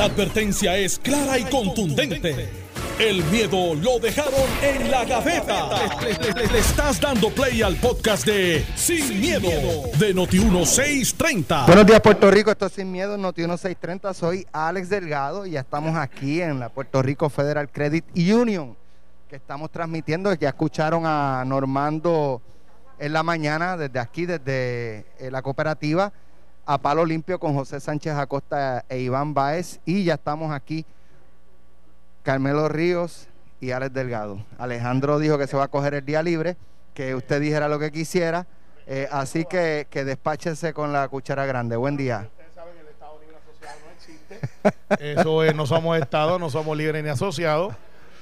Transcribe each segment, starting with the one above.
La advertencia es clara y contundente. El miedo lo dejaron en la gaveta. Le, estás dando play al podcast de Sin, miedo, de Noti1630. Buenos días Puerto Rico, esto es Sin Miedo, Noti 1630, soy Alex Delgado y ya estamos aquí en la Puerto Rico Federal Credit Union, que estamos transmitiendo, ya escucharon a Normando en la mañana desde aquí, desde eh, la cooperativa, a Palo Limpio con José Sánchez Acosta e Iván Baez y ya estamos aquí, Carmelo Ríos y Alex Delgado. Alejandro dijo que se va a coger el día libre, que usted dijera lo que quisiera. Eh, así que, que con la cuchara grande. Buen día. Eso es, no somos Estado, no somos libres ni asociados.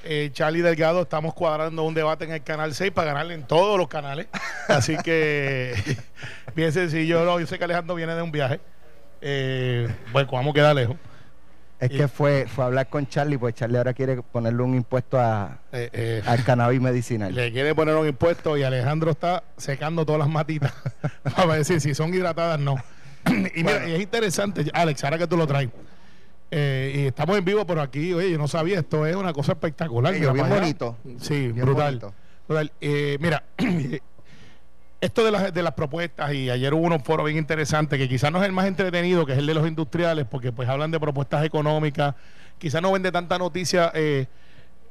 Eh, Charlie Delgado, estamos cuadrando un debate en el canal 6 para ganarle en todos los canales. Así que, bien sencillo. No, yo sé que Alejandro viene de un viaje. Eh, bueno, vamos a quedar lejos. Es que fue, fue a hablar con Charlie, pues Charlie ahora quiere ponerle un impuesto a, Eh, eh, al cannabis medicinal. le quiere poner un impuesto y Alejandro está secando todas las matitas para decir si son hidratadas no. y mira, Bueno. y es interesante, Alex, ahora que tú lo traes. Eh, y estamos en vivo, pero aquí, oye, yo no sabía, esto es una cosa espectacular. Sí, Mira bien bonito. Sí, Bien brutal. bonito. brutal. Eh, mira, esto de las, de las propuestas, y ayer hubo un foro bien interesante, que quizás no es el más entretenido, que es el de los industriales, porque pues hablan de propuestas económicas, quizás no vende tanta noticia eh,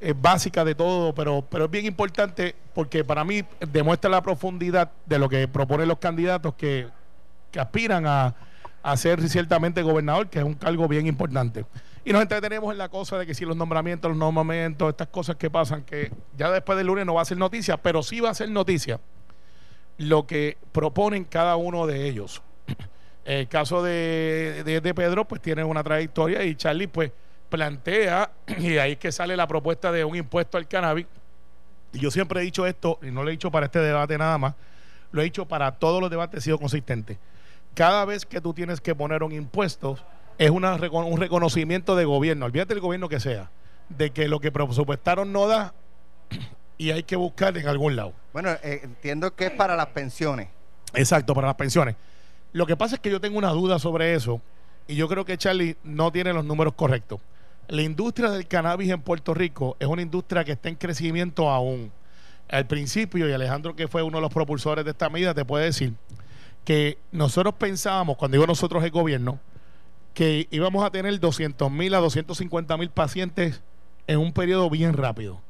eh, básica de todo, pero, pero es bien importante porque para mí demuestra la profundidad de lo que proponen los candidatos que, que aspiran a, a ser ciertamente gobernador, que es un cargo bien importante. Y nos entretenemos en la cosa de que si los nombramientos, los nombramientos, estas cosas que pasan, que ya después del lunes no va a ser noticia, pero sí va a ser noticia lo que proponen cada uno de ellos. El caso de, de, Pedro, pues tiene una trayectoria y Charlie, pues plantea, y ahí es que sale la propuesta de un impuesto al cannabis. Y yo siempre he dicho esto, y no lo he dicho para este debate nada más, lo he dicho para todos los debates, he sido consistente. Cada vez que tú tienes que poner un impuesto, es una, un reconocimiento de gobierno, olvídate del gobierno que sea, de que lo que presupuestaron no da y hay que buscar en algún lado. Bueno, eh, entiendo que es para las pensiones. Exacto, para las pensiones. Lo que pasa es que yo tengo una duda sobre eso y yo creo que Charlie no tiene los números correctos. La industria del cannabis en Puerto Rico es una industria que está en crecimiento aún. Al principio, y Alejandro que fue uno de los propulsores de esta medida, te puede decir que nosotros pensábamos, cuando digo nosotros el gobierno, que íbamos a tener 200 mil a 250 mil pacientes en un periodo bien rápido.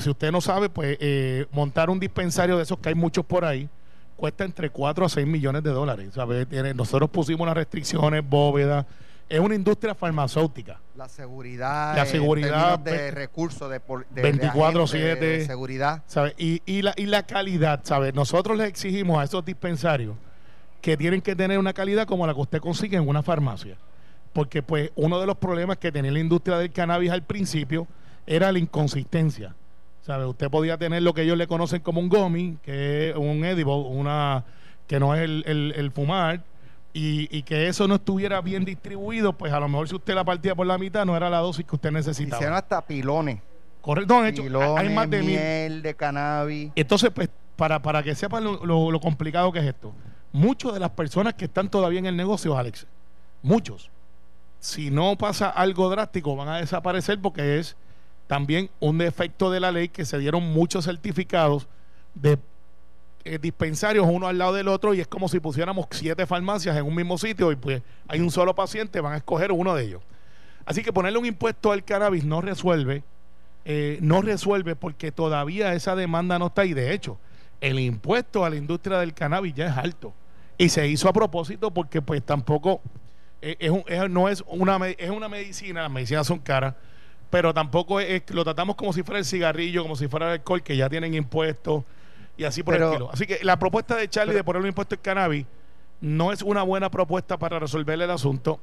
Si usted no sabe, pues eh, montar un dispensario de esos que hay muchos por ahí cuesta entre 4 a 6 millones de dólares. ¿sabe? Tiene- nosotros pusimos unas restricciones, bóvedas. Es una industria farmacéutica. La seguridad. La en seguridad, de ve- recursos, de, de, de 24/7. agentes de seguridad. ¿sabe? Y, y, la, y la calidad, ¿sabe? Nosotros les exigimos a esos dispensarios que tienen que tener una calidad como la que usted consigue en una farmacia. Porque pues uno de los problemas que tenía la industria del cannabis al principio era la inconsistencia. ¿Sabe? Usted podía tener lo que ellos le conocen como un gummy, que es un edible, una que no es el, el- el fumar, y, y que eso no estuviera bien distribuido, pues a lo mejor si usted la partía por la mitad no era la dosis que usted necesitaba. Hicieron hasta pilones. Correcto, hecho, pilones, hay más de mil. miel de cannabis. Entonces, pues, para, para que sepan lo, lo- lo complicado que es esto, muchas de las personas que están todavía en el negocio, Alex, muchos, si no pasa algo drástico, van a desaparecer porque es también un defecto de la ley que se dieron muchos certificados de eh, dispensarios uno al lado del otro y es como si pusiéramos siete farmacias en un mismo sitio y pues hay un solo paciente, van a escoger uno de ellos. Así que ponerle un impuesto al cannabis no resuelve, eh, no resuelve porque todavía esa demanda no está ahí. De hecho, el impuesto a la industria del cannabis ya es alto y se hizo a propósito porque pues tampoco eh, es no es una es una medicina, las medicinas son caras, pero tampoco es, lo tratamos como si fuera el cigarrillo, como si fuera el alcohol que ya tienen impuestos y así por Pero- el estilo. Así que la propuesta de Charlie de poner un impuesto al cannabis no es una buena propuesta para resolver el asunto.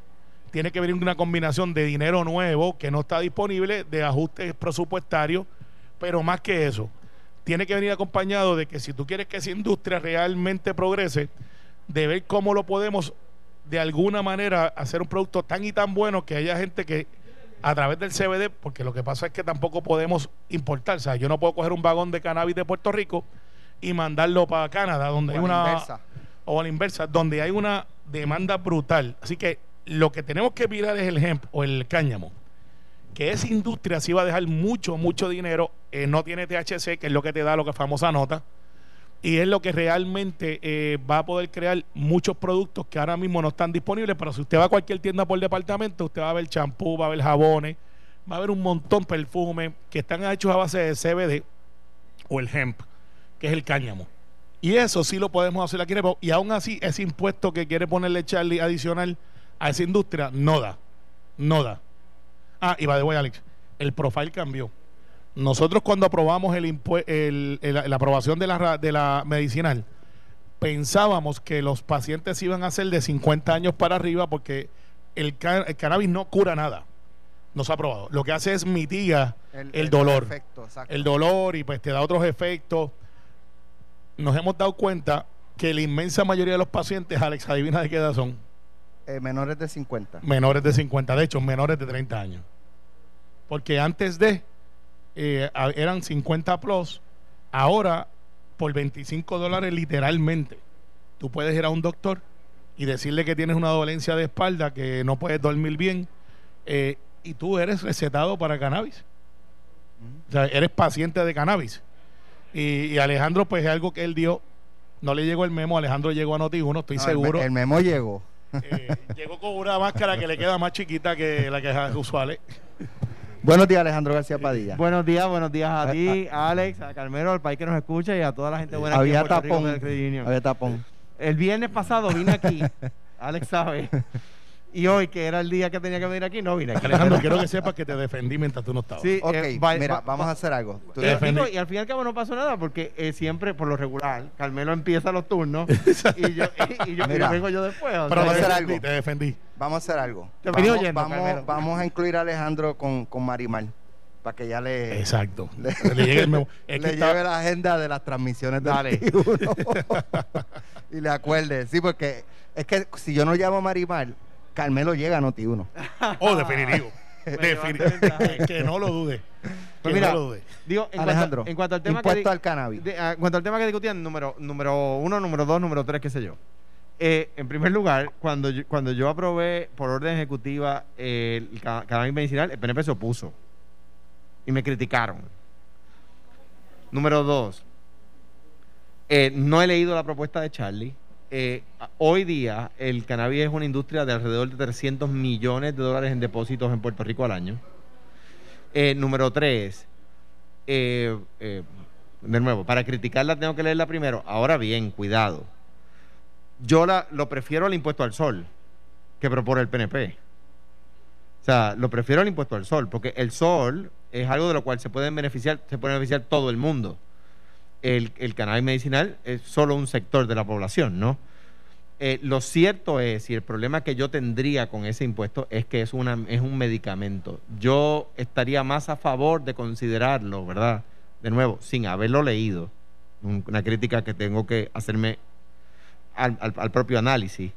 Tiene que venir una combinación de dinero nuevo que no está disponible, de ajustes presupuestarios, pero más que eso, tiene que venir acompañado de que si tú quieres que esa industria realmente progrese, de ver cómo lo podemos de alguna manera hacer un producto tan y tan bueno que haya gente que a través del CBD, porque lo que pasa es que tampoco podemos importar, o sea, yo no puedo coger un vagón de cannabis de Puerto Rico y mandarlo para Canadá, donde O hay una inversa. o a la inversa, donde hay una demanda brutal. Así que lo que tenemos que mirar es el hemp o el cáñamo. Que esa industria sí va a dejar mucho, mucho dinero. no tiene THC, que es lo que te da lo que famosa nota. Y es lo que realmente eh, va a poder crear muchos productos que ahora mismo no están disponibles. Pero si usted va a cualquier tienda por departamento, usted va a ver champú, va a ver jabones, va a haber un montón de perfumes que están hechos a base de CBD o el hemp, que es el cáñamo. Y eso sí lo podemos hacer aquí en. Y aún así, ese impuesto que quiere ponerle Charlie adicional a esa industria no da. No da. Ah, y va de voy, Alex. El profile cambió. Nosotros cuando aprobamos el, impue- el- el- la aprobación de la, de la medicinal, pensábamos que los pacientes iban a ser de 50 años para arriba porque el, el cannabis no cura nada. No se ha aprobado. Lo que hace es mitiga el, dolor efecto, el dolor y pues te da otros efectos. Nos hemos dado cuenta que la inmensa mayoría de los pacientes, Alex, adivina de qué edad son, Eh, menores de 50. menores de 50, de hecho, menores de 30 años. Porque antes de eh, eran 50 plus, ahora por 25 dólares literalmente, tú puedes ir a un doctor y decirle que tienes una dolencia de espalda, que no puedes dormir bien, eh, y tú eres recetado para cannabis. O sea, eres paciente de cannabis. Y, y Alejandro, pues es algo que él dio. No le llegó el memo, Alejandro llegó a Noti1, estoy No, el me- seguro. El, memo llegó. Eh, llegó con una máscara que le queda más chiquita que la que es usual. Buenos días, Alejandro García Padilla. Buenos días, buenos días a Ah, ti, a Alex, a Carmelo, al país que nos escucha y a toda la gente buena aquí había en Puerto Rico tapón. Union. Había tapón. El viernes pasado vine aquí, Alex sabe, y hoy que era el día que tenía que venir aquí, no vine aquí. Alejandro, quiero que sepas que te defendí mientras tú no estabas. Sí, Ok, eh, va- mira, va- vamos va- a hacer algo. Tú- Te Eh, defendí. digo, y al fin y al cabo no pasó nada porque eh, siempre, por lo regular, Carmelo empieza los turnos y yo, y, y yo, y Mira, vengo yo después. Pero sea, vamos a te hacer defendí, algo. te defendí. Vamos a hacer algo. Vamos, oyendo, vamos, Carmelo. vamos a incluir a Alejandro con, con Marimar para que ya le, Exacto. le- Le, llegue el memo. Es que le está- lleve la agenda de las transmisiones del Dale. 21. y le acuerde. Sí, porque es que si yo no llamo a Marimar, Carmelo llega a Noti1. Oh, definitivo. Definitivo. que no lo dude. Pues que mira, no lo dude. Digo, en Alejandro, cuanto, en cuanto al tema que impuesto di- al cannabis. de- ah, en cuanto al tema que discutían, número, número uno, número dos, número tres, qué sé yo. Eh, en primer lugar, cuando yo, cuando yo aprobé por orden ejecutiva eh, el ca- cannabis medicinal, el PNP se opuso. Y me criticaron. Número dos, eh, no he leído la propuesta de Charlie. Eh, hoy día el cannabis es una industria de alrededor de 300 millones de dólares en depósitos en Puerto Rico al año. Número tres, de nuevo, para criticarla tengo que leerla primero. Ahora bien, cuidado. Yo la, lo prefiero al impuesto al sol que propone el PNP. O sea, lo prefiero al impuesto al sol, porque el sol es algo de lo cual se pueden beneficiar, se puede beneficiar todo el mundo. El, el cannabis medicinal es solo un sector de la población, ¿no? Eh, lo cierto es, y el problema que yo tendría con ese impuesto es que es, una, es un medicamento. Yo estaría más a favor de considerarlo, ¿verdad? De nuevo, sin haberlo leído, un- una crítica que tengo que hacerme al, al- al propio análisis.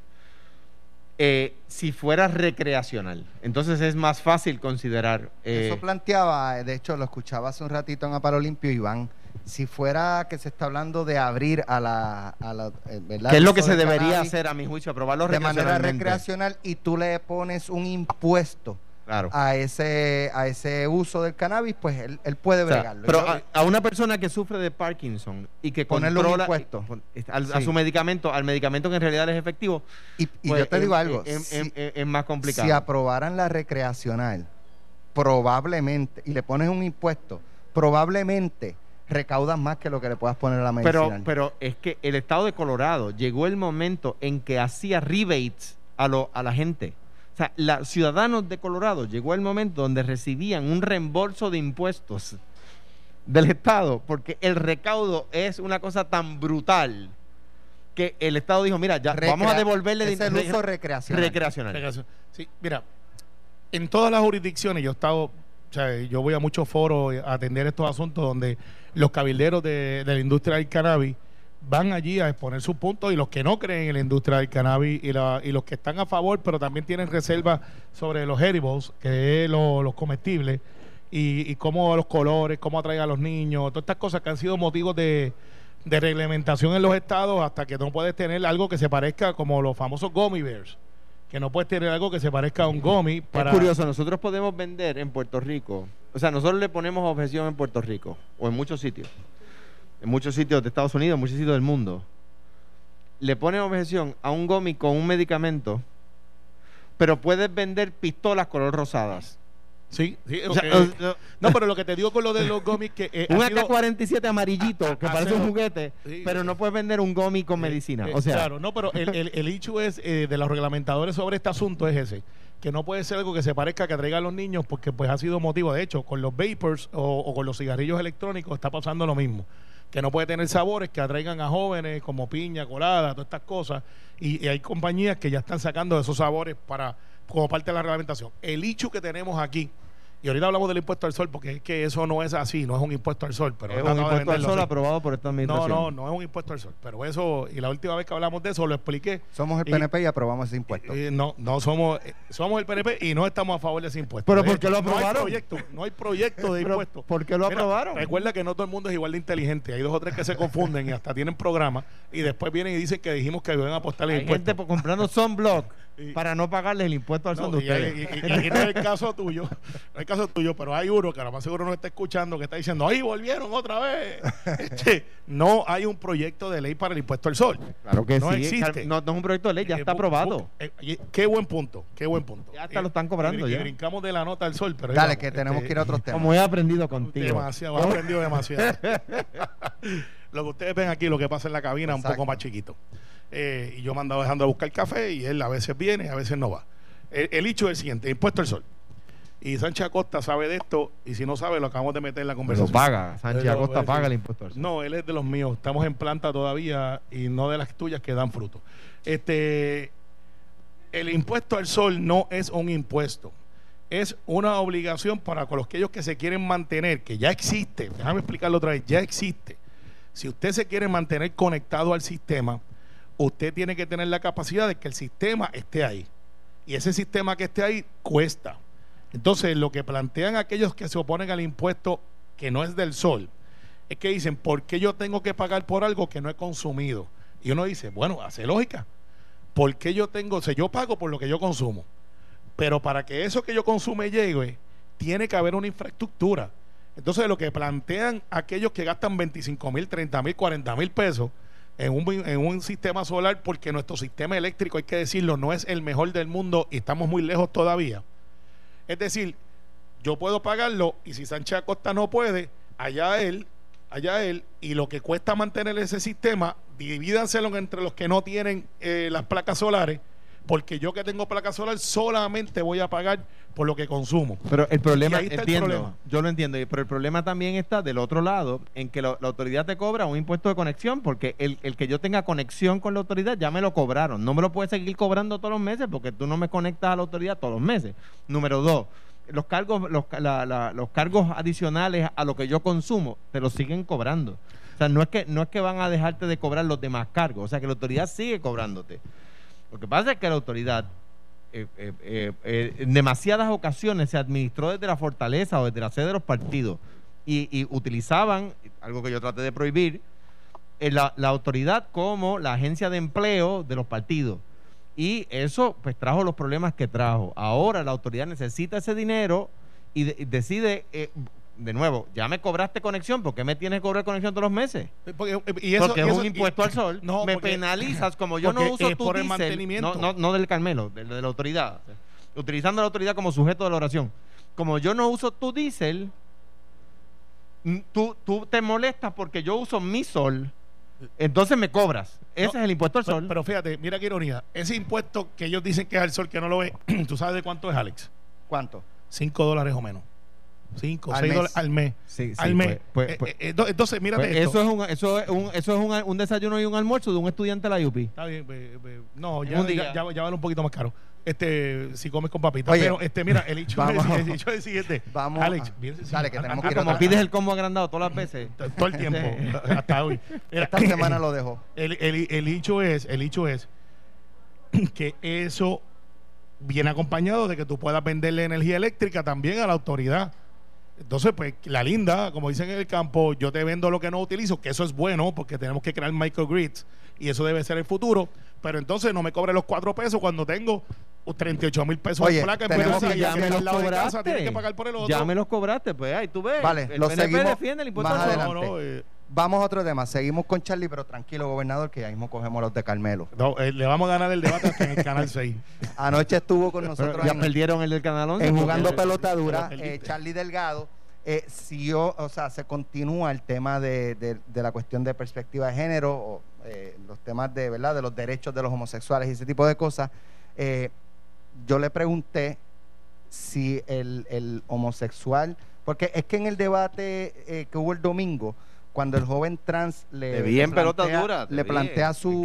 Eh, si fuera recreacional, entonces es más fácil considerar... eh, Eso planteaba, de hecho lo escuchaba hace un ratito en Aparo Limpio, Iván, si fuera que se está hablando de abrir a la... A la eh, ¿verdad? que es lo que se debería hacer, a mi juicio, aprobarlo de manera recreacional y tú le pones un impuesto Claro. a ese a ese uso del cannabis, pues él, él puede O sea, bregarlo. pero Yo- a, a una persona que sufre de Parkinson y que Ponerle controla impuesto. a Sí. su medicamento, al medicamento que en realidad es efectivo, y, y pues, yo te es- digo algo, es, si, es- más complicado. si aprobaran la recreacional, probablemente, y le pones un impuesto, probablemente recaudas más que lo que le puedas poner a la pero, medicinal. pero es que el estado de Colorado llegó el momento en que hacía rebates a, lo, a la gente. O sea, los ciudadanos de Colorado llegó el momento donde recibían un reembolso de impuestos del Estado, porque el recaudo es una cosa tan brutal que el Estado dijo, mira, ya Recrea- vamos a devolverle es el re- uso recreacional. recreacional. Sí, mira, en todas las jurisdicciones yo he estado, o sea, yo voy a muchos foros a atender estos asuntos donde los cabilderos de, de la industria del cannabis van allí a exponer sus puntos y los que no creen en la industria del cannabis y, la- y los que están a favor pero también tienen reservas sobre los edibles, que es lo- los comestibles, y, y cómo los colores, cómo atraen a los niños, todas estas cosas que han sido motivos de, de reglamentación en los estados hasta que no puedes tener algo que se parezca como los famosos gummy bears que no puedes tener algo que se parezca a un gomi para... Es curioso, nosotros podemos vender en Puerto Rico, o sea, nosotros le ponemos objeción en Puerto Rico o en muchos sitios, en muchos sitios de Estados Unidos, en muchos sitios del mundo. Le ponen objeción a un gomi con un medicamento, pero puedes vender pistolas color rosadas. Sí, sí, O sea, no, pero lo que te digo con lo de los gomis que eh, un ha sido- AK-47 amarillito que ha parece un juguete, Sí, pero no puedes vender un gomi con Eh, medicina. eh, o sea, claro, no, pero el, el, el hecho es eh, de los reglamentadores sobre este asunto es ese, que no puede ser algo que se parezca que atraiga a los niños porque pues ha sido motivo, de hecho, con los vapors o, o con los cigarrillos electrónicos está pasando lo mismo, que no puede tener sabores que atraigan a jóvenes como piña, colada, todas estas cosas, y, hay compañías que ya están sacando esos sabores para como parte de la reglamentación. El hecho que tenemos aquí y ahorita hablamos del impuesto al sol, porque es que eso no es así, no es un impuesto al sol. Pero es un impuesto al sol así. aprobado por esta No, administración. no, no es un impuesto al sol. Pero eso, y la última vez que hablamos de eso lo expliqué. Somos el Y- PNP y aprobamos ese impuesto. Eh, no, no somos, eh, somos el PNP y no estamos a favor de ese impuesto. ¿Pero por qué lo No hay aprobaron? proyecto, no hay proyecto de impuesto. ¿Por qué lo Mira, aprobaron? Recuerda que no todo el mundo es igual de inteligente. Hay dos o tres que se confunden y hasta tienen programas y después vienen y dicen que dijimos que iban a apostar el Hay impuesto. gente comprando sunblock Y- para no pagarles el impuesto al No, son de y, hay- ustedes. y- y- y no es el caso tuyo, no es el caso tuyo, pero hay uno que a lo más seguro no está escuchando que está diciendo, ¡ay, volvieron otra vez! Este, no hay un proyecto de ley para el impuesto al sol. Claro que No sí. existe. No, no es un proyecto de ley, ya Eh, está aprobado. eh, eh, qué buen punto, qué buen punto. Ya hasta Eh, lo están cobrando y, y ya. brincamos de la nota al sol, pero Dale, vamos, que tenemos este, que ir a otros temas. Como he aprendido contigo. Demasiado, he aprendido demasiado. lo que ustedes ven aquí, lo que pasa en la cabina, es un Exacto. poco más chiquito. Eh, y yo me andaba dejando a buscar café y él a veces viene y a veces no va. El, el hecho es el siguiente, impuesto al sol. Y Sánchez Acosta sabe de esto y si no sabe lo acabamos de meter en la Pero conversación. paga. Sánchez Pero, Acosta eh, paga el impuesto al sol. No, él es de los míos. Estamos en planta todavía y no de las tuyas que dan fruto. Este, el impuesto al sol no es un impuesto. Es una obligación para con los aquellos que se quieren mantener, que ya existe. Déjame explicarlo otra vez. Ya existe. Si usted se quiere mantener conectado al sistema, usted tiene que tener la capacidad de que el sistema esté ahí. Y ese sistema que esté ahí cuesta. Entonces, lo que plantean aquellos que se oponen al impuesto que no es del sol, es que dicen, ¿por qué yo tengo que pagar por algo que no he consumido? Y uno dice, bueno, hace lógica. ¿Por qué yo tengo, o sea, yo pago por lo que yo consumo? Pero para que eso que yo consume llegue, tiene que haber una infraestructura. Entonces, lo que plantean aquellos que gastan 25 mil, 30 mil, 40 mil pesos en un, en un sistema solar, porque nuestro sistema eléctrico, hay que decirlo, no es el mejor del mundo y estamos muy lejos todavía. Es decir, yo puedo pagarlo y si Sánchez Acosta no puede, allá él, allá él, y lo que cuesta mantener ese sistema, divídanselo entre los que no tienen eh, las placas solares, porque yo que tengo placas solares solamente voy a pagar por lo que consumo. Pero el problema, el entiendo, problema. yo lo entiendo, pero el problema también está del otro lado, en que lo- la autoridad te cobra un impuesto de conexión, porque el, el que yo tenga conexión con la autoridad ya me lo cobraron. No me lo puedes seguir cobrando todos los meses porque tú no me conectas a la autoridad todos los meses. Número dos, los cargos, los, ca- la- la- los cargos adicionales a lo que yo consumo, te los siguen cobrando. O sea, no es que, no es que van a dejarte de cobrar los demás cargos, o sea que la autoridad sigue cobrándote. Lo que pasa es que la autoridad eh, eh, eh, en demasiadas ocasiones se administró desde la fortaleza o desde la sede de los partidos y, utilizaban, algo que yo traté de prohibir, la, autoridad como la agencia de empleo de los partidos. Y eso pues trajo los problemas que trajo. Ahora la autoridad necesita ese dinero y, de- y decide, de nuevo, ya me cobraste conexión, ¿por qué me tienes que cobrar conexión todos los meses? Porque, y eso- porque y es un y- impuesto al sol. No, me porque- penalizas como yo no uso es tu por el diésel, mantenimiento. No, no, no del Carmelo, del- de, la autoridad. Utilizando a la autoridad como sujeto de la oración. Como yo no uso tu diésel, mm, tú, tú te molestas porque yo uso mi sol. Entonces me cobras. Ese No, es el impuesto al sol. pero fíjate, mira qué ironía. Ese impuesto que ellos dicen que es al sol, que no lo ve, ¿tú sabes de cuánto es, Alex? ¿Cuánto? 5 dólares o menos. 5, Al 6 mes. dólares al mes. Sí, sí, al mes. pues- Eh, pues- eh, ento- entonces, mírate Pues esto. eso es, un, eso es, un, eso es un, un desayuno y un almuerzo de un estudiante de la UPI. Está bien, no, ya, ya, ya, ya vale un poquito más caro. Este, si comes con papitas. Pero, este, mira, el hecho, es, el hecho es el siguiente. Vamos Alex, a- bien sencillo. dale, que tenemos Ah, que ir ah, Como otra- pides el combo agrandado todas las veces. todo el tiempo, hasta hoy. Mira, Esta semana lo dejó. El, el, el hecho es, el hecho es que eso viene acompañado de que tú puedas venderle energía eléctrica también a la autoridad. Entonces, pues, la linda, como dicen en el campo, yo te vendo lo que no utilizo, que eso es bueno, porque tenemos que crear microgrids y eso debe ser el futuro. Pero entonces no me cobre los cuatro pesos cuando tengo 38 mil pesos Oye, en placa en tenemos que- y ya si me al los lado de casa cobraste. tienes que pagar por el otro. Ya me los cobraste, pues ahí tú ves. Vale, el lo PNP seguimos defiende el impuesto más adelante. No, no, eh, Vamos a otro tema. Seguimos con Charlie, pero tranquilo, gobernador, que ya mismo cogemos los de Carmelo. no, eh, le vamos a ganar el debate hasta en el canal 6. Anoche estuvo con Pero nosotros ya en, perdieron el del Canal 11. en jugando pelota dura. eh, Charlie Delgado eh, siguió, o sea, se continúa el tema de, de- de la cuestión de perspectiva de género, o, eh, los temas de, ¿verdad? de los derechos de los homosexuales y ese tipo de cosas. Eh, yo le pregunté si el, el homosexual, porque es que en el debate eh, que hubo el domingo, cuando el joven trans le, plantea- dura, te le vi. plantea su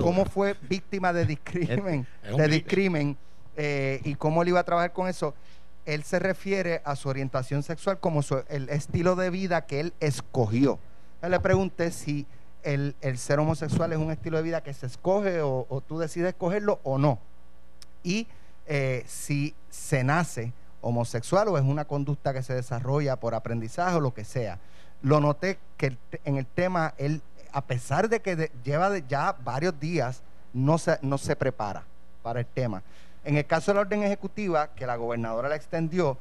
cómo dura. fue víctima de discrimen, Es un de gri- discrimen eh, y cómo él iba a trabajar con eso. Él se refiere a su orientación sexual como su- el estilo de vida que él escogió. Yo le pregunté si el, el ser homosexual es un estilo de vida que se escoge o, o tú decides escogerlo o no. Y eh, si se nace homosexual o es una conducta que se desarrolla por aprendizaje o lo que sea. Lo noté que en el tema, él, a pesar de que de- lleva de- ya varios días, no se, no se prepara para el tema. En el caso de la orden ejecutiva, que la gobernadora la extendió,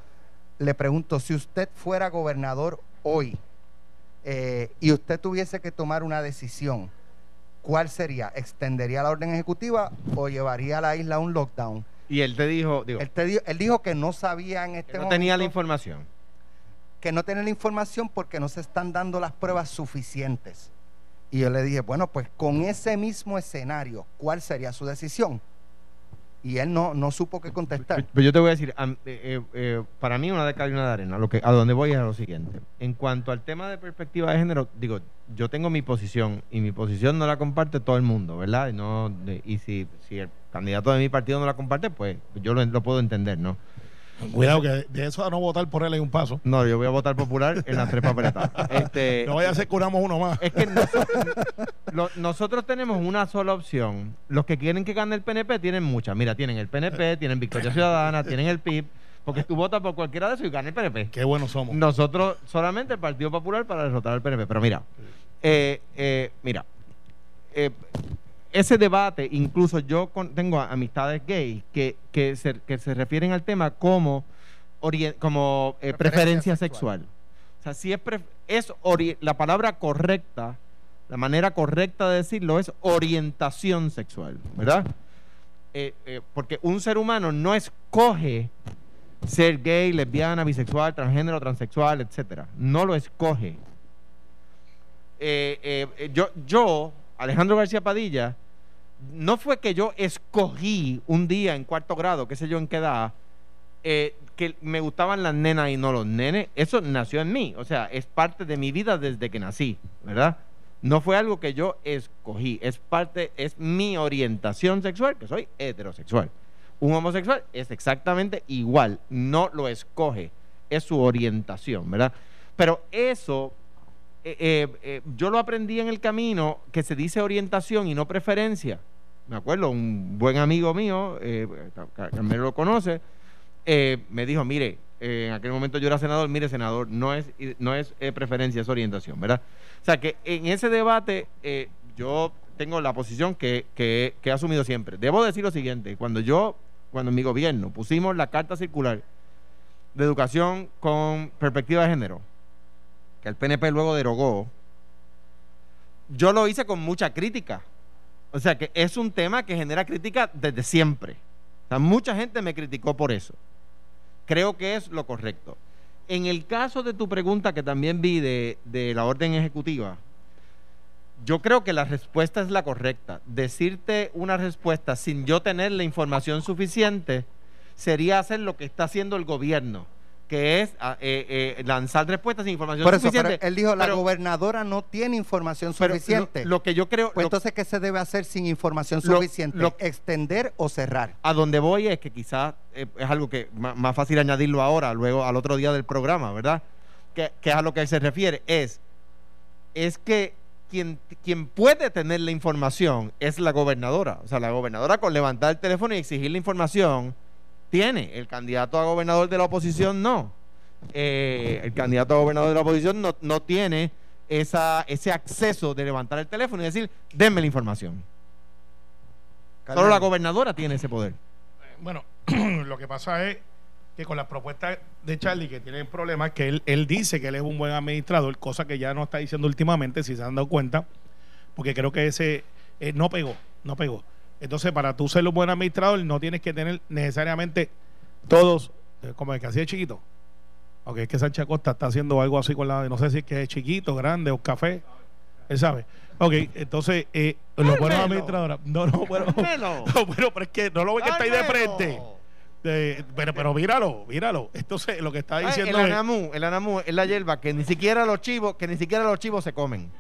le pregunto, si usted fuera gobernador hoy eh, y usted tuviese que tomar una decisión, ¿cuál sería? ¿Extendería la orden ejecutiva o llevaría a la isla a un lockdown? Y él te dijo, digo, Él, te dio- él dijo que no sabía en este que no momento, tenía la información. Que no tenía la información porque no se están dando las pruebas suficientes. Y yo le dije, bueno, pues con ese mismo escenario, ¿cuál sería su decisión? Y él no, no supo qué contestar. Pero yo te voy a decir, eh, eh, eh, para mí una de y una de arena. Lo que, a donde voy es a lo siguiente. En cuanto al tema de perspectiva de género, digo, yo tengo mi posición y mi posición no la comparte todo el mundo, ¿verdad? Y, no, y si, si el candidato de mi partido no la comparte, pues yo lo puedo entender, ¿no? Cuidado, que de eso a no votar por él hay un paso. No, yo voy a votar popular en las tres papeletas. Este, No vaya a ser que unamos uno más. Es que nosotros, lo- nosotros tenemos una sola opción. Los que quieren que gane el PNP tienen muchas. Mira, tienen el PNP, tienen Victoria Ciudadana, tienen el PIB, porque tú votas por cualquiera de esos y gana el PNP. Qué buenos somos. Nosotros solamente el Partido Popular para derrotar al PNP. Pero mira, eh, eh, mira, eh, ese debate, incluso yo con- tengo amistades gays que, que, se, que se refieren al tema como, como eh, Preferencia preferencia sexual. sexual. O sea, si es, es ori- la palabra correcta, la manera correcta de decirlo es orientación sexual, ¿verdad? Eh, eh, porque un ser humano no escoge ser gay, lesbiana, bisexual, transgénero, transexual, etcétera. No lo escoge. Eh, eh, eh, yo, yo, Alejandro García Padilla, no fue que yo escogí un día en cuarto grado, qué sé yo en qué edad, eh, que me gustaban las nenas y no los nenes. Eso nació en mí. O sea, es parte de mi vida desde que nací, ¿verdad? No fue algo que yo escogí. Es parte, es mi orientación sexual, que soy heterosexual. Un homosexual es exactamente igual. No lo escoge. Es su orientación, ¿verdad? Pero eso eh, eh, yo lo aprendí en el camino que se dice orientación y no preferencia. Me acuerdo, un buen amigo mío, eh, lo conoce, eh, me dijo, mire, eh, en aquel momento yo era senador, mire, senador, no es, no es eh, preferencia, es orientación, ¿verdad? O sea que en ese debate eh, yo tengo la posición que, que- que he asumido siempre. Debo decir lo siguiente, cuando yo, cuando en mi gobierno pusimos la carta circular de educación con perspectiva de género, el PNP luego derogó, yo lo hice con mucha crítica. O sea que es un tema que genera crítica desde siempre. Mucha gente me criticó por eso. Creo que es lo correcto. En el caso de tu pregunta que también vi de la orden ejecutiva, yo creo que la respuesta es la correcta. Decirte una respuesta sin yo tener la información suficiente sería hacer lo que está haciendo el gobierno, que es ah, eh, eh, lanzar respuestas sin información Por eso, pero suficiente. él dijo, la Pero- gobernadora no tiene información suficiente. Lo, lo que yo creo, pues lo- entonces, ¿qué se debe hacer sin información suficiente? lo- ¿Extender o cerrar? a donde voy es que quizás eh, es algo que ma- más, fácil añadirlo ahora, luego al otro día del programa, ¿verdad? Que, que es a lo que él se refiere, es, es que quien, quien puede tener la información es la gobernadora. O sea, la gobernadora con levantar el teléfono y exigir la información tiene. El candidato a gobernador de la oposición no. Eh, el candidato a gobernador de la oposición no, no tiene esa, ese acceso de levantar el teléfono y decir, denme la información. Solo la gobernadora tiene ese poder. Bueno, lo que pasa es que con las propuestas de Charlie que tienen problemas, que él, él dice que él es un buen administrador, cosa que ya no está diciendo últimamente, si se han dado cuenta, porque creo que ese eh, no pegó, no pegó. Entonces, para tú ser un buen administrador, no tienes que tener necesariamente todos, eh, como el que de chiquito. Ok, es que Sánchez Acosta está haciendo algo así con la, no sé si es que es chiquito, grande o café, él sabe. Ok, entonces, eh, los buenos administradores, no, no, bueno, Dármelo. no, bueno, pero es que no lo ven que está ahí de frente. De- pero, pero míralo, míralo. Entonces, lo que está Ay, diciendo el es. anamú, el anamú es la hierba que ni siquiera los chivos, que ni siquiera los chivos se comen.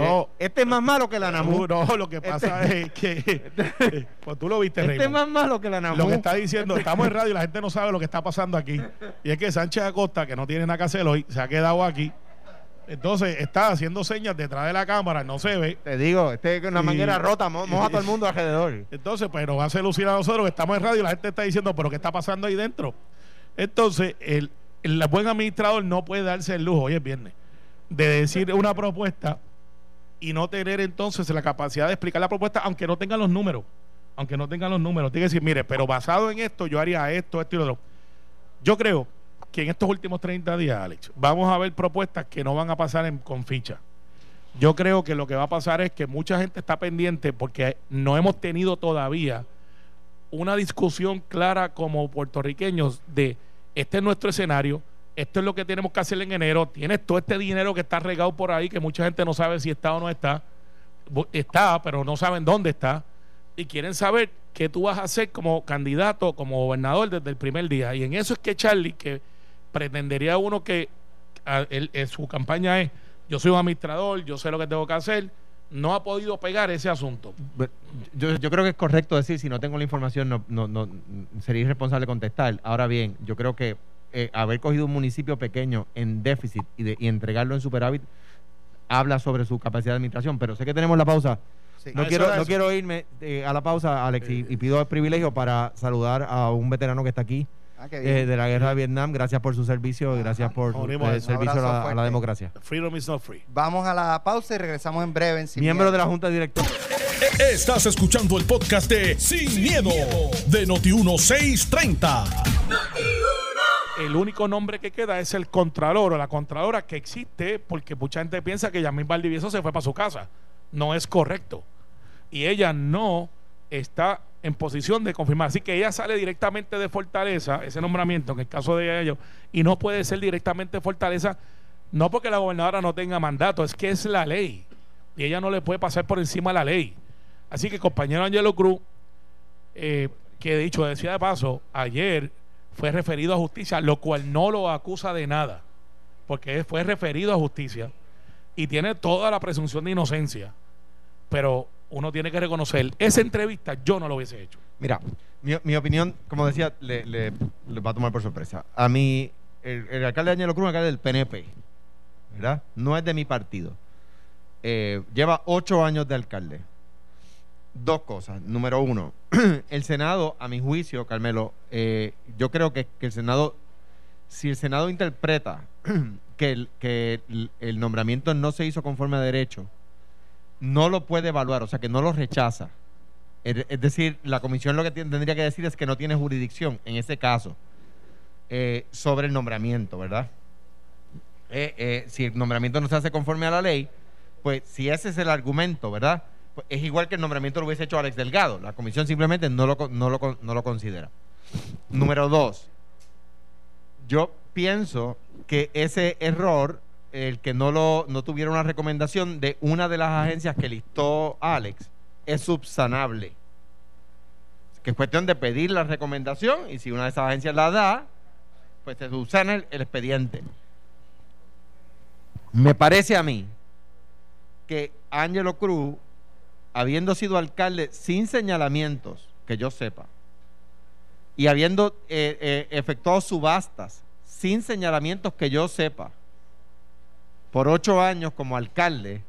No, Eh, este es más malo que el anamú. no, lo que pasa es que. eh, pues tú lo viste, Este es más malo que el anamú. Lo que está diciendo, estamos en radio y la gente no sabe lo que está pasando aquí. Y es que Sánchez Acosta, que no tiene nada que hacer hoy, se ha quedado aquí. Entonces está haciendo señas detrás de la cámara, no se ve. Te digo, este es una Y- manguera rota, mo- moja a todo el mundo alrededor. Entonces, pues nos hace lucir a nosotros que estamos en radio y la gente está diciendo, pero ¿qué está pasando ahí dentro? Entonces, el, el buen administrador no puede darse el lujo, hoy es viernes, de decir una propuesta y no tener entonces la capacidad de explicar la propuesta, aunque no tengan los números. Aunque no tengan los números. Tiene que decir, mire, pero basado en esto, yo haría esto, esto y lo otro. Yo creo que en estos últimos 30 días, Alex, vamos a ver propuestas que no van a pasar con ficha. Yo creo que lo que va a pasar es que mucha gente está pendiente porque no hemos tenido todavía una discusión clara como puertorriqueños de este es nuestro escenario, esto es lo que tenemos que hacer en enero, tienes todo este dinero que está regado por ahí que mucha gente no sabe si está o no está, está, pero no saben dónde está y quieren saber qué tú vas a hacer como candidato, como gobernador desde el primer día. Y en eso es que Charlie, que pretendería uno que eh, su campaña es yo soy un administrador, yo sé lo que tengo que hacer, no ha podido pegar ese asunto. Yo, creo que es correcto decir, si no tengo la información, no sería irresponsable contestar. Ahora bien, yo creo que eh, haber cogido un municipio pequeño en déficit y, de- y entregarlo en superávit habla sobre su capacidad de administración. Pero sé que tenemos la pausa. Sí. No, Ah, quiero, no eso. quiero irme eh, a la pausa, Alex, y, y pido el privilegio para saludar a un veterano que está aquí Ah, eh, de la guerra de Vietnam. Gracias por su servicio, gracias por eh, eso. servicio a la, a la fuerte. democracia. Freedom is not free. Vamos a la pausa y regresamos en breve. en Sin Miembro Miedo. de la Junta Directora. Estás escuchando el podcast de Sin, miedo, de Noti1630. El único nombre que queda es el contralor o la contralora que existe porque mucha gente piensa que Yamil Valdivieso se fue para su casa. No es correcto. Y ella no está en posición de confirmar. Así que ella sale directamente de Fortaleza, ese nombramiento, en el caso de ellos, y no puede ser directamente Fortaleza, no porque la gobernadora no tenga mandato, es que es la ley. Y ella no le puede pasar por encima la ley. Así que, compañero Angelo Cruz, eh, que dicho decía de paso, ayer fue referido a justicia, lo cual no lo acusa de nada, porque fue referido a justicia y tiene toda la presunción de inocencia. Pero uno tiene que reconocer, esa entrevista yo no lo hubiese hecho. Mira, mi, opinión, como decía, le, va a tomar por sorpresa. A mí, el, el alcalde Ángelo Cruz alcalde del PNP, ¿verdad? No es de mi partido. Eh, lleva ocho años de alcalde. Dos cosas. Número uno, el Senado, a mi juicio, Carmelo, eh, yo creo que, el Senado, si el Senado interpreta que, el, nombramiento no se hizo conforme a derecho, no lo puede evaluar, o sea, que no lo rechaza. Es es decir, la comisión lo que tendría que decir es que no tiene jurisdicción en ese caso eh, sobre el nombramiento, ¿verdad? Eh, si el nombramiento no se hace conforme a la ley, pues si ese es el argumento, ¿verdad? Pues es igual que el nombramiento lo hubiese hecho Alex Delgado. La comisión simplemente no lo, no lo, no lo considera. Número dos, yo pienso que ese error, el que no lo no tuviera una recomendación de una de las agencias que listó Alex, es subsanable. Que es cuestión de pedir la recomendación y si una de esas agencias la da, pues se subsana el, el expediente. Me parece a mí que Ángelo Cruz, habiendo sido alcalde sin señalamientos, que yo sepa, y habiendo eh, eh, efectuado subastas sin señalamientos que yo sepa, por ocho años como alcalde,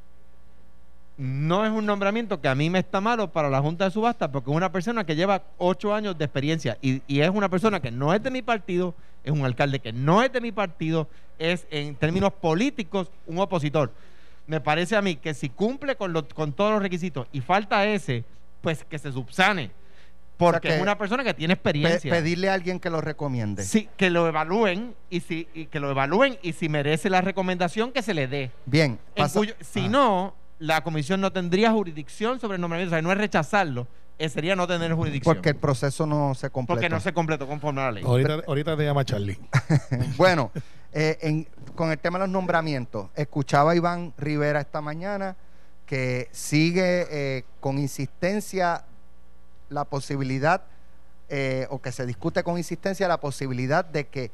no es un nombramiento que a mí me está malo para la Junta de Subastas, porque es una persona que lleva ocho años de experiencia y, y es una persona que no es de mi partido, es un alcalde que no es de mi partido, es en términos políticos un opositor. Me parece a mí que si cumple con, lo- con todos los requisitos y falta ese, pues que se subsane. Porque O sea que es una persona que tiene Pe- experiencia. pedirle a alguien que lo recomiende. Sí, que lo evalúen y si y que lo evalúen y si merece la recomendación que se le dé. Bien. Cuyo- si Ah. no, la comisión no tendría jurisdicción sobre el nombramiento. O sea, no es rechazarlo, eh, sería no tener jurisdicción. Porque el proceso no se completó. porque no se completó conforme a la ley. Ahorita, ahorita te llama Charlie. bueno, eh, en- con el tema de los nombramientos, escuchaba a Iván Rivera esta mañana que sigue eh, con insistencia la posibilidad, eh, o que se discute con insistencia la posibilidad de que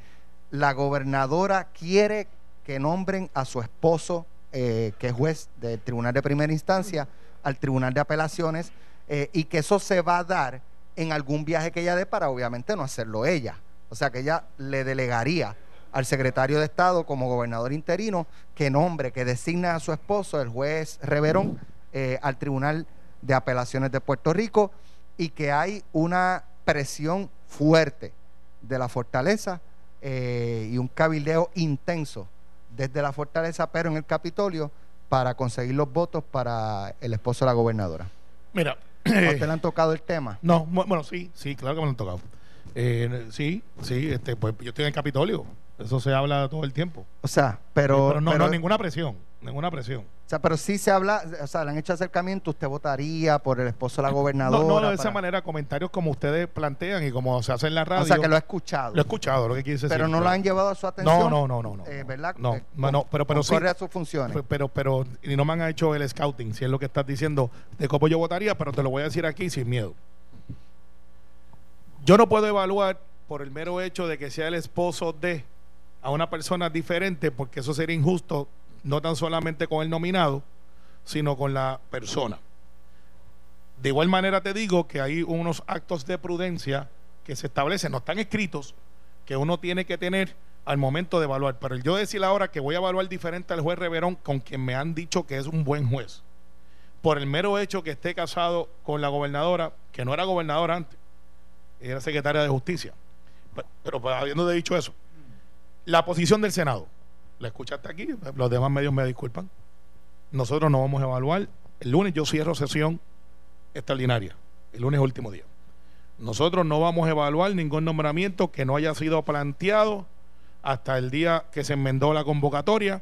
la gobernadora quiere que nombren a su esposo, que es juez del Tribunal de Primera Instancia, al Tribunal de Apelaciones, y que eso se va a dar en algún viaje que ella dé para obviamente no hacerlo ella. O sea que ella le delegaría al secretario de Estado como gobernador interino que nombre, que designa a su esposo, el juez Reverón, eh, al Tribunal de Apelaciones de Puerto Rico y que hay una presión fuerte de la fortaleza eh, y un cabildeo intenso desde la fortaleza, pero en el Capitolio, para conseguir los votos para el esposo de la gobernadora. Mira. ¿A usted le han tocado el tema? No, bueno, sí, sí, claro que me lo han tocado. Eh, sí, sí, este, pues yo estoy en el Capitolio. Eso se habla todo el tiempo. O sea, pero, pero no, pero- no, ninguna presión, ninguna presión. o sea, pero sí se habla, o sea, le han hecho acercamiento, usted votaría por el esposo de la No, gobernadora. no de esa para- manera, comentarios como ustedes plantean y como se hace en la radio. O sea, que lo ha escuchado. Lo he escuchado, lo que quise decir. pero no lo han llevado a su atención. No, no, no, no. no eh, ¿Verdad? No, Eh, no, no, pero, pero sí. a sus funciones. Pe- Pero, pero, y no me han hecho el scouting, si es lo que estás diciendo, de cómo yo votaría, pero te lo voy a decir aquí sin miedo. Yo no puedo evaluar por el mero hecho de que sea el esposo de a una persona diferente, porque eso sería injusto, no tan solamente con el nominado, sino con la persona. De igual manera te digo que hay unos actos de prudencia que se establecen, no están escritos, que uno tiene que tener al momento de evaluar. Pero yo decir ahora que voy a evaluar diferente al juez Reverón, con quien me han dicho que es un buen juez, por el mero hecho que esté casado con la gobernadora, que no era gobernadora antes, era secretaria de justicia. Pe- Pero, pues, habiendo dicho eso, la posición del Senado, la escuchaste aquí, los demás medios me disculpan. Nosotros no vamos a evaluar. El lunes yo cierro sesión extraordinaria, el lunes último día. Nosotros no vamos a evaluar ningún nombramiento que no haya sido planteado hasta el día que se enmendó la convocatoria.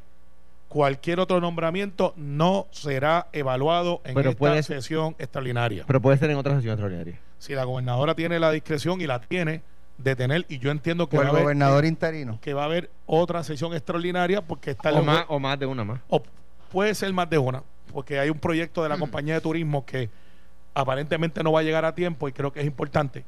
Cualquier otro nombramiento no será evaluado en Pero esta puede sesión extraordinaria. Pero puede ser en otra sesión extraordinaria. si la gobernadora tiene la discreción y la tiene de tener, y yo entiendo que o va, el a haber, gobernador interino. que va a haber otra sesión extraordinaria porque está O el- más, o más de una más. o puede ser más de una, porque hay un proyecto de la compañía de turismo que aparentemente no va a llegar a tiempo y creo que es importante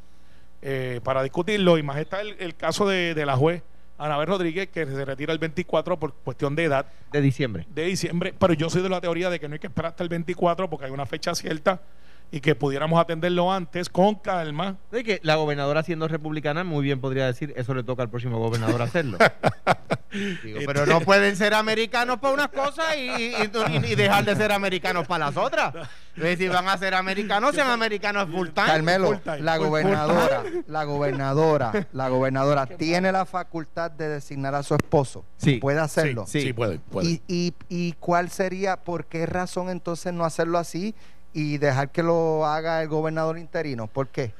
eh, para discutirlo. Y más está el, el caso de, de la juez Anabel Rodríguez, que se retira el 24 por cuestión de edad De diciembre. de diciembre, pero yo soy de la teoría de que no hay que esperar hasta el 24 porque hay una fecha cierta y que pudiéramos atenderlo antes con calma. De que la gobernadora siendo republicana muy bien podría decir eso le toca al próximo gobernador hacerlo. Digo, pero no pueden ser americanos para unas cosas y, y- y- y dejar de ser americanos para las otras. Si van a ser americanos, sean americanos full time. Carmelo, full time, la full- gobernadora, la gobernadora, la gobernadora tiene la facultad de designar a su esposo. Sí. Puede hacerlo. Sí, sí, puede, puede. ¿Y, y, y cuál sería, por qué razón entonces no hacerlo así y dejar que lo haga el gobernador interino? ¿Por qué?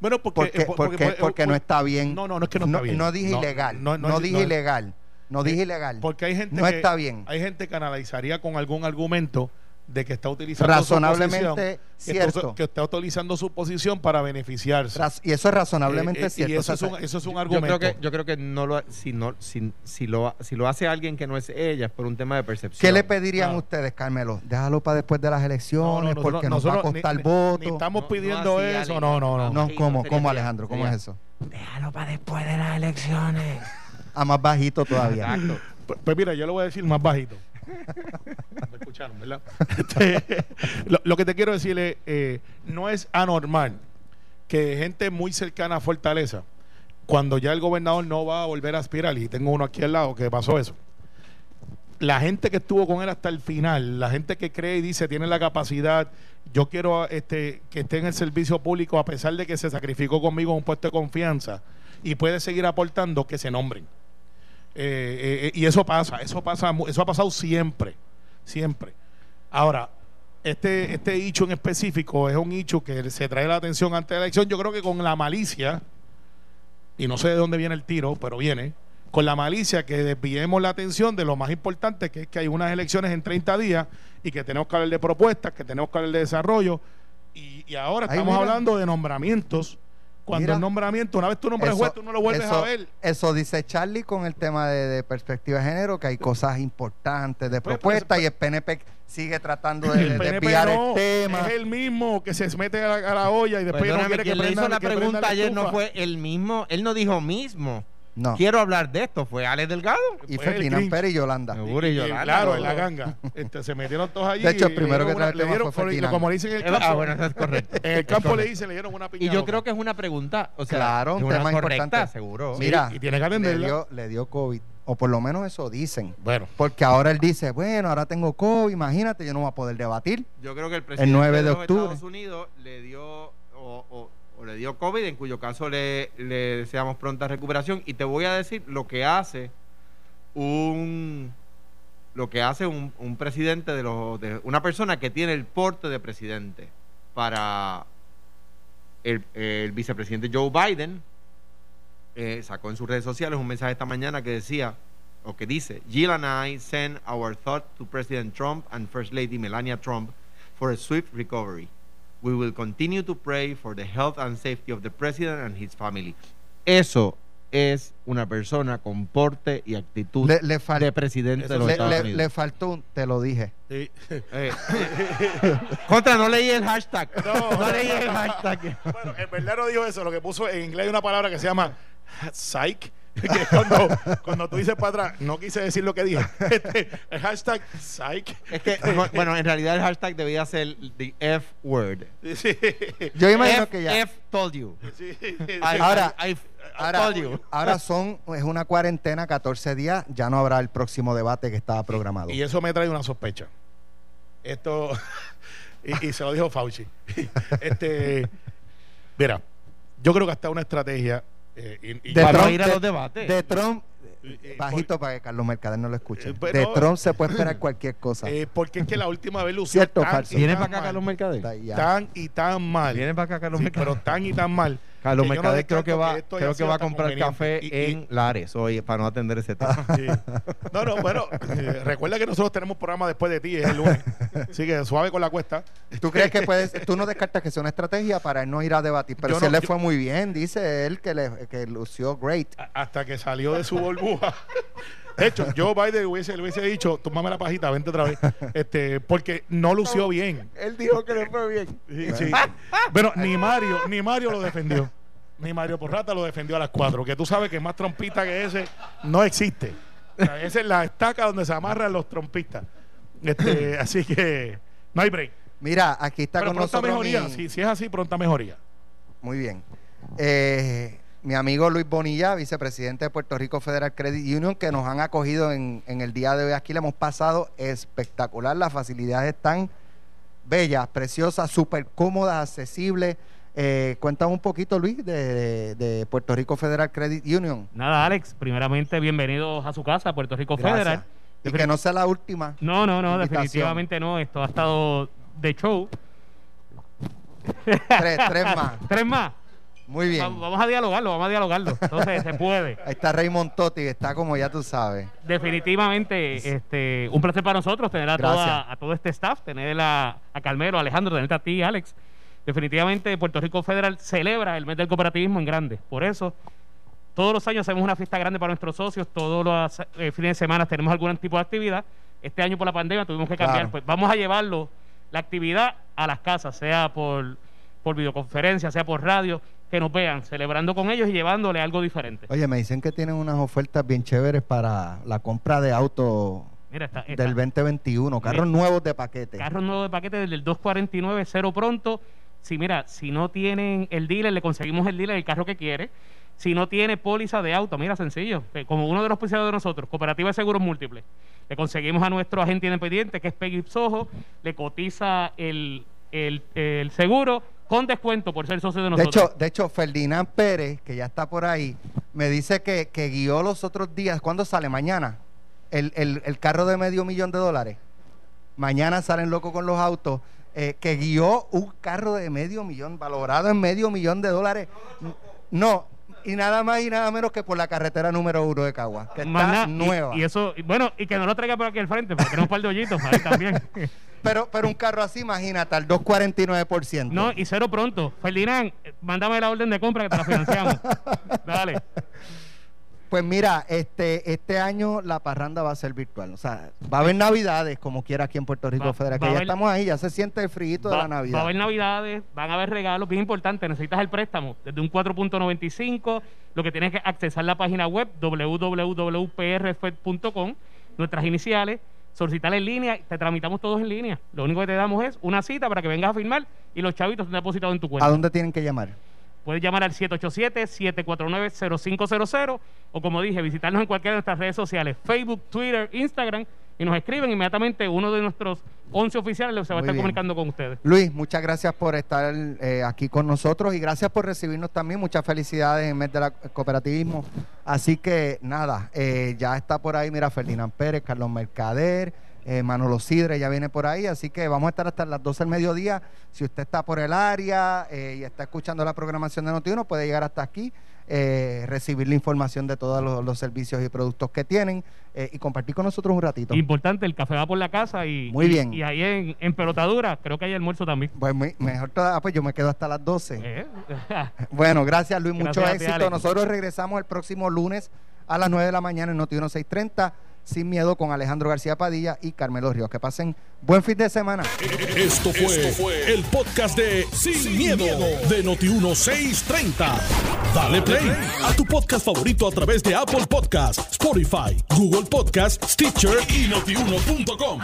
Bueno, porque, Porque, eh, por- porque, porque- porque no está bien. No, no, no es que no está bien. No dije No, ilegal. no, dije ilegal. No dije Eh, ilegal. Porque hay gente No que, está bien. Hay gente que analizaría con algún argumento de que está utilizando Razonablemente su posición, que cierto. está- que está utilizando su posición para beneficiarse. Raz- y eso es razonablemente Eh, eh, cierto. Y eso, O sea, es un, eso es un Yo argumento. creo que, yo creo que no lo, si, no, si, si, lo, si lo hace alguien que no es ella, es por un tema de percepción. ¿Qué le pedirían No. ustedes, Carmelo? Déjalo para después de las elecciones no, porque nosotros- nos va a costar ni- voto. Ni, estamos No, no pidiendo eso. Ale. No, no, no. No, ¿cómo, ¿cómo Alejandro? ¿Cómo sería- es eso? Déjalo para después de las elecciones. A más bajito todavía. Exacto. Pues, pues mira, yo lo voy a decir más bajito. Me escucharon, ¿verdad? Este, lo, que te quiero decir es, eh, no es anormal que gente muy cercana a Fortaleza, cuando ya el gobernador no va a volver a aspirar, y tengo uno aquí al lado que pasó eso, la gente que estuvo con él hasta el final, la gente que cree y dice tiene la capacidad, yo quiero este, que esté en el servicio público a pesar de que se sacrificó conmigo en un puesto de confianza y puede seguir aportando, que se nombren. Eh, eh, y eso pasa, eso pasa, eso ha pasado siempre, siempre. Ahora, este, este hecho en específico es un hecho que se trae la atención ante la elección. Yo creo que con la malicia, y no sé de dónde viene el tiro, pero viene, con la malicia que desviemos la atención de lo más importante, que es que hay unas elecciones en 30 días y que tenemos que hablar de propuestas, que tenemos que hablar de desarrollo. Y, y ahora estamos mira. hablando de nombramientos. Cuando Mira. el nombramiento, una vez tú nombres Eso- juez, tú no lo vuelves eso- a ver. Eso dice Charlie con el tema de, de perspectiva de género, que hay cosas importantes de Pues, propuesta pues, y el PNP sigue tratando de, El de no, el tema. es el mismo que se mete a la, a la olla y después no quiere que le prenda, hizo la pregunta ayer no fue el mismo, él no dijo mismo. No. Quiero hablar de esto, fue Alex Delgado. Y Fue Ferdinand. Pérez y Yolanda. Seguro, y Y, Yolanda, claro, en la ganga. Este, se metieron todos allí. De hecho, el primero que trae le tema dieron, fue como le dicen en el campo. Ah, bueno, eso es correcto. En el campo le dicen, le dieron una piña. Y yo creo que es una pregunta, o sea, Claro, un tema correcta, importante. seguro. Sí, Mira, y tiene que le dio, le dio COVID. O por lo menos eso dicen. Bueno, Porque ahora él dice, bueno, ahora tengo COVID, imagínate, yo no voy a poder debatir. Yo creo que el presidente 9 de de, los octubre. Estados Unidos le dio o, o- o le dio COVID, en cuyo caso le, deseamos pronta recuperación. Y te voy a decir lo que hace un lo que hace un, un presidente de los una persona que tiene el porte de presidente para el, vicepresidente Joe Biden eh, sacó en sus redes sociales un mensaje esta mañana que decía o que dice Jill and I send our thought to President Trump and First Lady Melania Trump for a swift recovery. We will continue to pray for the health and safety of the president and his family. Eso es una persona con porte y actitud Le, le fal- de presidente Eso de los le- Estados le- Unidos. le faltó un, te lo dije. sí. Eh, contra, no leí el hashtag. No. No, leí el hashtag. bueno, en verdad no dijo eso. Lo que puso en inglés hay una palabra que se llama psych. Que es cuando, cuando tú dices para atrás, no quise decir lo que dije. Este, el hashtag psych. Es que, bueno, en realidad el hashtag debía ser the F word. Sí. Yo imagino F, que ya. F told you. Sí. I- Ahora- I- I Ahora, told you. ahora son, es una cuarentena, 14 días, ya no habrá el próximo debate que estaba programado. Y eso me trae una sospecha. Esto, y, y se lo dijo Fauci. Este, mira, yo creo que hasta una estrategia. Eh, y- y- De Para Trump, ir a de- los debates. De Trump, bajito para que Carlos Mercader no lo escuche. Eh, de no. Trump se puede esperar cualquier cosa. eh, porque es que la última vez lució ¿Cierto o tan, falso? y ¿Viene tan para acá mal, Carlos Mercader? Tan y tan mal. Viene para acá Carlos Sí, Mercader. pero tan y tan mal. Carlos que yo no Mercader creo que va, que creo que va a comprar café Y- y- en Lares hoy para no atender ese tema. Sí. No, no, bueno, eh, recuerda que nosotros tenemos programa después de ti, es el lunes. Así que suave con la cuesta. ¿Tú crees que puedes, tú no descartas que sea una estrategia para él no ir a debatir? Pero Yo si no- él le yo- fue muy bien, dice él que, le, que lució great. Hasta que salió de su burbuja. De hecho, Joe Biden hubiese, le hubiese dicho, tómame la pajita, vente otra vez. Este, porque no lució bien. Él dijo que le fue bien. Sí, sí. Bueno, ni Mario, ni Mario lo defendió. Ni Mario Porrata lo defendió a las cuatro. Que tú sabes que más trompista que ese no existe. O sea, esa es la estaca donde se amarran los trompistas. Este, así que no hay break. Mira, aquí está Pero con pronta nosotros mejoría. mi- Si, si es así, pronta mejoría. Muy bien. Eh, mi amigo Luis Bonilla, vicepresidente de Puerto Rico Federal Credit Union, que nos han acogido en, en el día de hoy. Aquí le hemos pasado espectacular. Las facilidades están bellas, preciosas, súper cómodas, accesibles. Eh, cuéntame un poquito, Luis, de, de- de Puerto Rico Federal Credit Union. Nada, Alex, primeramente bienvenidos a su casa, Puerto Rico Gracias. Federal. Y que no sea la última. No, no, no, Invitación. definitivamente no. Esto ha estado de show. Tres, tres más. Tres más. Muy Va- bien. vamos a dialogarlo, vamos a dialogarlo. Entonces, se puede. Ahí está Raymond Totti, está como ya tú sabes. Definitivamente, este, un placer para nosotros tener a, toda, a todo este staff, tener a, a Calmero, a Alejandro, tenerte a ti, Alex. Definitivamente, Puerto Rico Federal celebra el mes del cooperativismo en grande. Por eso, todos los años hacemos una fiesta grande para nuestros socios, todos los eh, fines de semana tenemos algún tipo de actividad. Este año por la pandemia tuvimos que cambiar, Claro. pues vamos a llevarlo, la actividad a las casas, sea por, por videoconferencia, sea por radio, que nos vean, celebrando con ellos y llevándole algo diferente. Oye, me dicen que tienen unas ofertas bien chéveres para la compra de autos Mira, está, está- del 2021, carros nuevos de paquete. Carros nuevos de paquete desde el 249, cero pronto. Si mira, si no tienen el dealer, le conseguimos el dealer el carro que quiere. Si no tiene póliza de auto, mira, sencillo. eh, Como uno de los auspiciados de nosotros, Cooperativa de Seguros Múltiples, le conseguimos a nuestro agente independiente, que es Peggy Sojo, le cotiza el, el, el seguro con descuento por ser socio de De nosotros. hecho, de hecho, Ferdinand Pérez, que ya está por ahí, me dice que, que guió los otros días. ¿Cuándo sale? Mañana. El, el, el carro de medio millón de dólares. mañana salen locos con los autos, eh, que guió un carro de medio millón, valorado en medio millón de dólares. No, y nada más y nada menos que por la carretera número uno de Cagua, que Más está y- nueva. Y, eso, y bueno, y que no lo traiga por aquí al frente, porque tenemos un par de hoyitos ahí también. Pero, pero un carro así, imagínate, al 249%. no, y cero pronto. Ferdinand, mándame la orden de compra que te la financiamos. Dale. Pues mira, este, este año la parranda va a ser virtual. O sea, va a haber navidades como quiera aquí en Puerto Rico Va- Federal, va que ya haber- estamos ahí, ya se siente el frío de Va, la va Navidad. a haber navidades, van a haber regalos bien importantes. Necesitas el préstamo desde un 4.95. Lo que tienes que accesar la página web www.prfed.com, nuestras iniciales, solicitar en línea, te tramitamos todos en línea. Lo único que te damos es una cita para que vengas a firmar y los chavitos están depositados en tu cuenta. ¿A dónde tienen que llamar? Puedes llamar al 787-749-0500 o como dije, visitarnos en cualquiera de nuestras redes sociales, Facebook, Twitter, Instagram y nos escriben inmediatamente uno de nuestros 11 oficiales se va a estar bien. comunicando con ustedes. Luis, muchas gracias por estar eh, aquí con nosotros y gracias por recibirnos también. Muchas felicidades en el mes del cooperativismo. Así que nada, eh, ya está por ahí, mira, Ferdinand Pérez, Carlos Mercader, eh, Manolo Sidre ya viene por ahí. Así que vamos a estar hasta las 12 del mediodía. Si usted está por el área eh, y está escuchando la programación de Notiuno, puede llegar hasta aquí. eh, recibir la información de todos los, los servicios y productos que tienen eh, y compartir con nosotros un ratito. Importante, el café va por la casa y, Muy bien. y ahí en, en pelotadura, creo que hay almuerzo también. Pues muy- mejor todavía, pues yo me quedo hasta las 12. Eh, Bueno, gracias Luis, mucho Gracias éxito. Nosotros regresamos el próximo lunes a las 9 de la mañana en Noti 1630, sin miedo con Alejandro García Padilla y Carmelo Ríos. Que pasen buen fin de semana. Esto fue, el podcast de Sin, miedo, de Noti1630. Dale play a tu podcast favorito a través de Apple Podcasts, Spotify, Google Podcasts, Stitcher y notiuno.com.